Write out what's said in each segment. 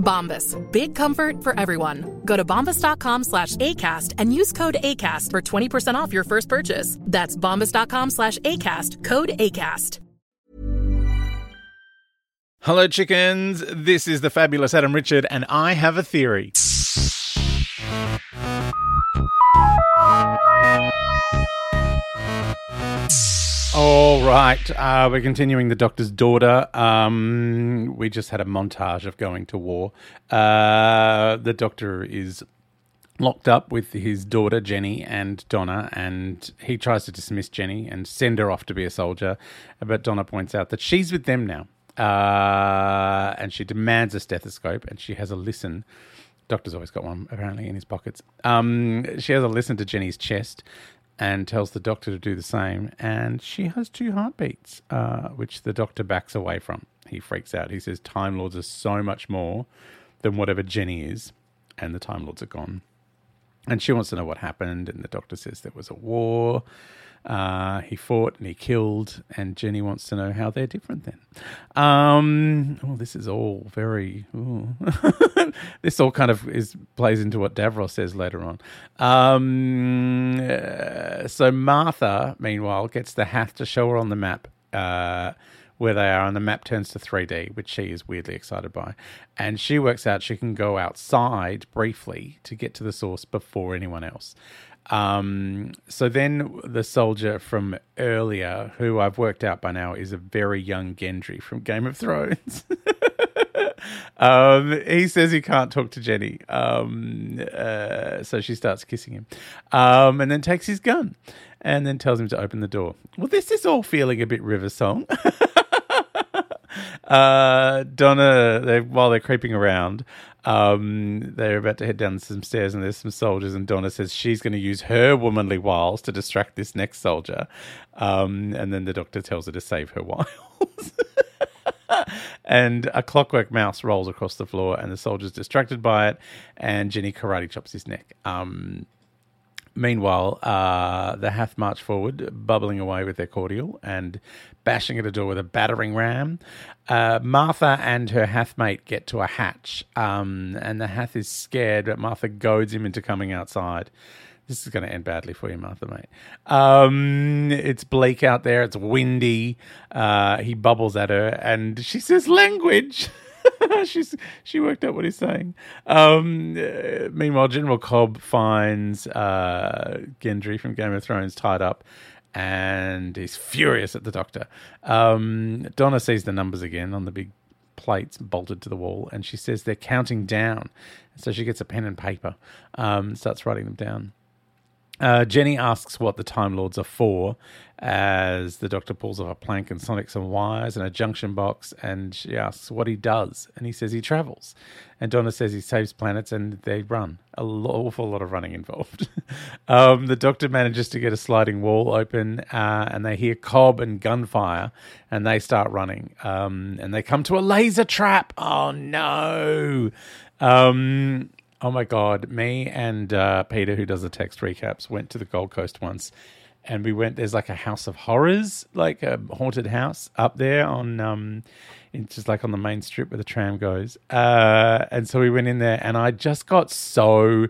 Bombas. Big comfort for everyone. Go to bombas.com slash ACAST and use code ACAST for 20% off your first purchase. That's bombas.com slash ACAST. Code ACAST. Hello, chickens. This is the fabulous Adam Richard, and I have a theory. All right, uh, we're continuing the Doctor's daughter. Um, we just had a montage of going to war. Uh, the Doctor is locked up with his daughter Jenny and Donna, and he tries to dismiss Jenny and send her off to be a soldier. But Donna points out that she's with them now, uh, and she demands a stethoscope, and she has a listen. Doctor's always got one apparently in his pockets. Um, she has a listen to Jenny's chest and tells the doctor to do the same. And she has two heartbeats, uh, which the doctor backs away from. He freaks out. He says, Time Lords are so much more than whatever Jenny is, and the Time Lords are gone. And she wants to know what happened. And the doctor says there was a war. Uh, he fought and he killed, and Jenny wants to know how they're different then. Um, oh, this is all very. this all kind of is plays into what Davros says later on. Um, uh, so Martha, meanwhile, gets the Hath to show her on the map. Uh, where they are, and the map turns to 3D, which she is weirdly excited by. And she works out she can go outside briefly to get to the source before anyone else. Um, so then the soldier from earlier, who I've worked out by now is a very young Gendry from Game of Thrones. um, he says he can't talk to Jenny. Um, uh, so she starts kissing him um, and then takes his gun and then tells him to open the door. Well, this is all feeling a bit River Song. uh, Donna, they, while they're creeping around, um, they're about to head down some stairs, and there's some soldiers. And Donna says she's going to use her womanly wiles to distract this next soldier. Um, and then the doctor tells her to save her wiles. and a clockwork mouse rolls across the floor, and the soldier's distracted by it. And Jenny karate chops his neck. Um, Meanwhile, uh, the Hath march forward, bubbling away with their cordial and bashing at a door with a battering ram. Uh, Martha and her Hath mate get to a hatch, um, and the Hath is scared, but Martha goads him into coming outside. This is going to end badly for you, Martha, mate. Um, it's bleak out there. It's windy. Uh, he bubbles at her, and she says, "Language." She's she worked out what he's saying. Um, uh, meanwhile, General Cobb finds uh, Gendry from Game of Thrones tied up, and he's furious at the Doctor. Um, Donna sees the numbers again on the big plates bolted to the wall, and she says they're counting down. So she gets a pen and paper, um, starts writing them down. Uh, Jenny asks what the Time Lords are for as the doctor pulls off a plank and sonics some wires and a junction box. And she asks what he does. And he says he travels. And Donna says he saves planets and they run. A lo- awful lot of running involved. um, the doctor manages to get a sliding wall open uh, and they hear Cobb and gunfire and they start running. Um, and they come to a laser trap. Oh no. Um, Oh my God. Me and uh, Peter, who does the text recaps, went to the Gold Coast once and we went. There's like a house of horrors, like a haunted house up there on, um, in just like on the main strip where the tram goes. Uh, and so we went in there, and I just got so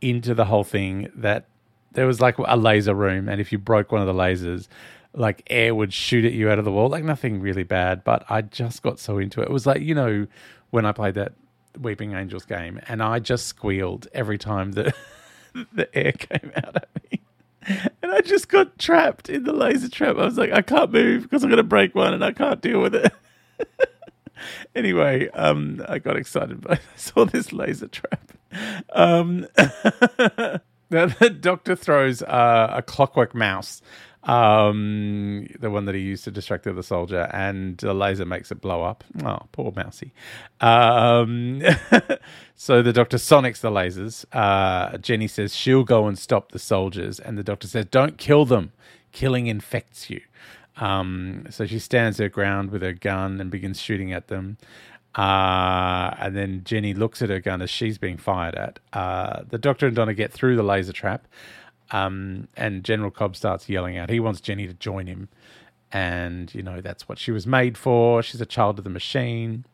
into the whole thing that there was like a laser room, and if you broke one of the lasers, like air would shoot at you out of the wall. Like nothing really bad, but I just got so into it. It was like you know when I played that Weeping Angels game, and I just squealed every time that the air came out at me. And I just got trapped in the laser trap. I was like, I can't move because I'm going to break one and I can't deal with it. anyway, um, I got excited, but I saw this laser trap. Um, the doctor throws uh, a clockwork mouse um, the one that he used to distract the other soldier, and the laser makes it blow up. Oh, poor mousy. Um, so the doctor sonics the lasers. Uh, Jenny says she'll go and stop the soldiers, and the doctor says, "Don't kill them. Killing infects you." Um, so she stands her ground with her gun and begins shooting at them. Uh, and then Jenny looks at her gun as she's being fired at. Uh, the doctor and Donna get through the laser trap. Um, and General Cobb starts yelling out. He wants Jenny to join him. And, you know, that's what she was made for. She's a child of the machine.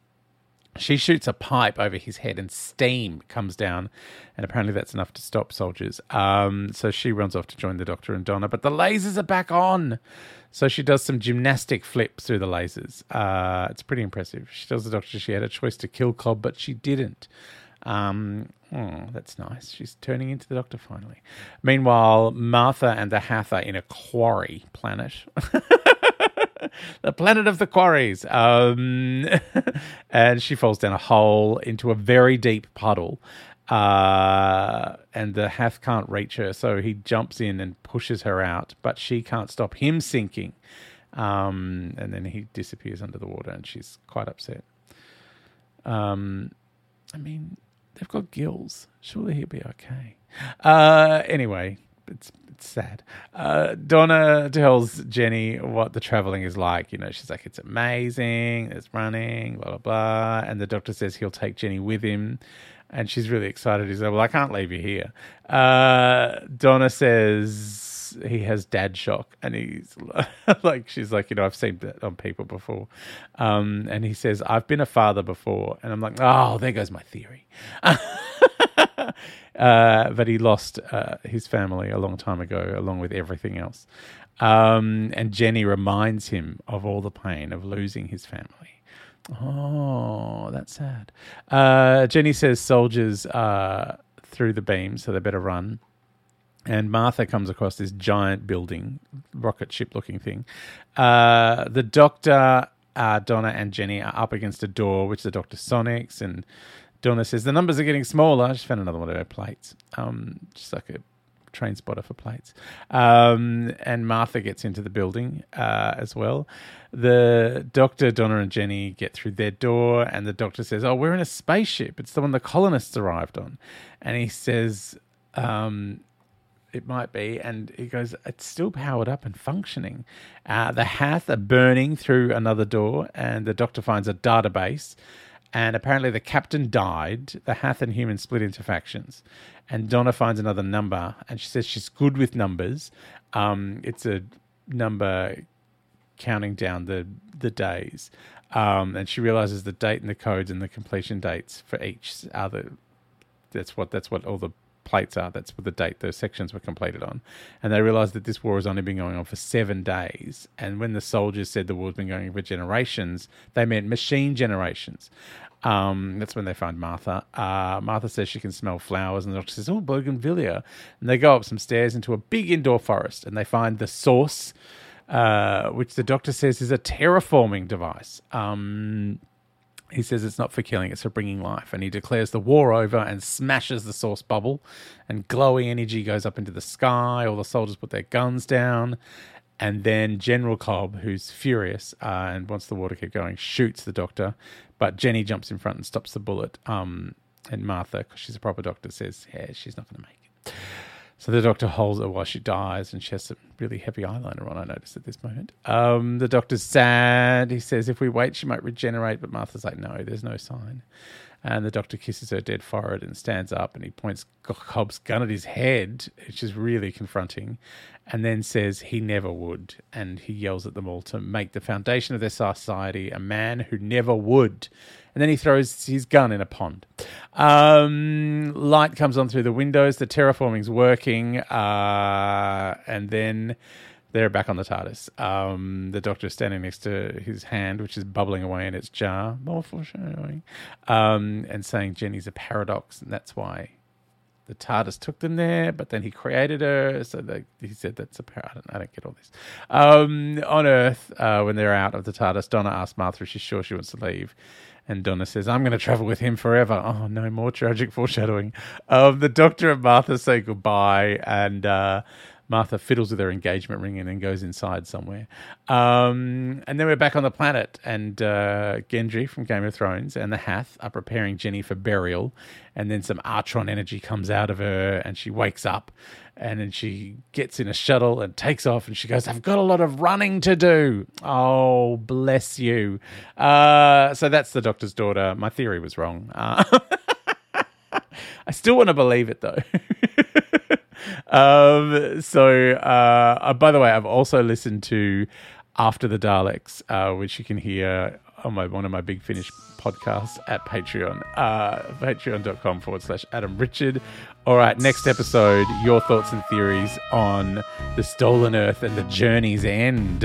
She shoots a pipe over his head and steam comes down. And apparently that's enough to stop soldiers. Um, so she runs off to join the doctor and Donna. But the lasers are back on. So she does some gymnastic flips through the lasers. Uh, it's pretty impressive. She tells the doctor she had a choice to kill Cobb, but she didn't. Um, oh, that's nice. She's turning into the Doctor finally. Meanwhile, Martha and the Hath are in a quarry planet. the planet of the quarries. Um, and she falls down a hole into a very deep puddle. Uh, and the Hath can't reach her, so he jumps in and pushes her out, but she can't stop him sinking. Um, and then he disappears under the water, and she's quite upset. Um, I mean, they've got gills. Surely he'll be okay. Uh, anyway, it's it's sad. Uh, Donna tells Jenny what the traveling is like. You know, she's like, it's amazing. It's running, blah blah blah. And the doctor says he'll take Jenny with him. And she's really excited. He's like, well, I can't leave you here. Uh, Donna says he has dad shock, and he's like, she's like, you know, I've seen that on people before, um, and he says, I've been a father before, and I'm like, oh, there goes my theory. uh, but he lost uh, his family a long time ago, along with everything else. Um, and Jenny reminds him of all the pain of losing his family. Oh, that's sad. Uh, Jenny says soldiers are through the beam, so they better run and Martha comes across this giant building, rocket ship looking thing. Uh, the doctor, uh, Donna, and Jenny are up against a door, which the doctor sonics, and Donna says the numbers are getting smaller. I just found another one of her plates, um, just like a train spotter for plates. Um, and Martha gets into the building uh, as well. The doctor, Donna, and Jenny get through their door, and the doctor says, "Oh, we're in a spaceship. It's the one the colonists arrived on." And he says. Um, it might be. And he goes, it's still powered up and functioning. Uh, the Hath are burning through another door, and the doctor finds a database. And apparently, the captain died. The Hath and humans split into factions. And Donna finds another number, and she says she's good with numbers. Um, it's a number counting down the the days. Um, and she realizes the date and the codes and the completion dates for each other. That's what that's what all the plates are. That's what the date those sections were completed on. And they realized that this war has only been going on for seven days. And when the soldiers said the war's been going on for generations, they meant machine generations. Um, that's when they find Martha. Uh, Martha says she can smell flowers, and the doctor says, "Oh, bougainvillea." And they go up some stairs into a big indoor forest, and they find the source, uh, which the doctor says is a terraforming device. Um, he says it's not for killing, it's for bringing life. And he declares the war over and smashes the source bubble. And glowy energy goes up into the sky. All the soldiers put their guns down. And then General Cobb, who's furious uh, and wants the war to keep going, shoots the doctor. But Jenny jumps in front and stops the bullet. Um, and Martha, because she's a proper doctor, says, Yeah, she's not going to make. So the doctor holds her while she dies, and she has some really heavy eyeliner on, I noticed at this moment. Um, the doctor's sad. He says if we wait, she might regenerate, but Martha's like, no, there's no sign. And the doctor kisses her dead forehead and stands up and he points Cobb's gun at his head, which is really confronting, and then says he never would. And he yells at them all to make the foundation of their society a man who never would. And then he throws his gun in a pond. Um, light comes on through the windows. The terraforming's working. Uh, and then they're back on the TARDIS. Um, the doctor is standing next to his hand, which is bubbling away in its jar. More foreshadowing. Um, and saying Jenny's a paradox. And that's why the TARDIS took them there, but then he created her. So they, he said that's a par- I don't, I don't get all this. Um, on Earth, uh, when they're out of the TARDIS, Donna asks Martha if she's sure she wants to leave. And Donna says, I'm going to travel with him forever. Oh, no, more tragic foreshadowing. Um, the doctor and Martha say goodbye, and uh, Martha fiddles with her engagement ring and then goes inside somewhere. Um, and then we're back on the planet, and uh, Gendry from Game of Thrones and the Hath are preparing Jenny for burial. And then some Artron energy comes out of her, and she wakes up. And then she gets in a shuttle and takes off, and she goes, I've got a lot of running to do. Oh, bless you. Uh, so that's the doctor's daughter. My theory was wrong. Uh, I still want to believe it, though. um, so, uh, uh, by the way, I've also listened to After the Daleks, uh, which you can hear on my one of my Big Finish podcasts at Patreon, uh, patreon.com forward slash Adam Richard. All right, next episode, your thoughts and theories on the Stolen Earth and the Journey's End.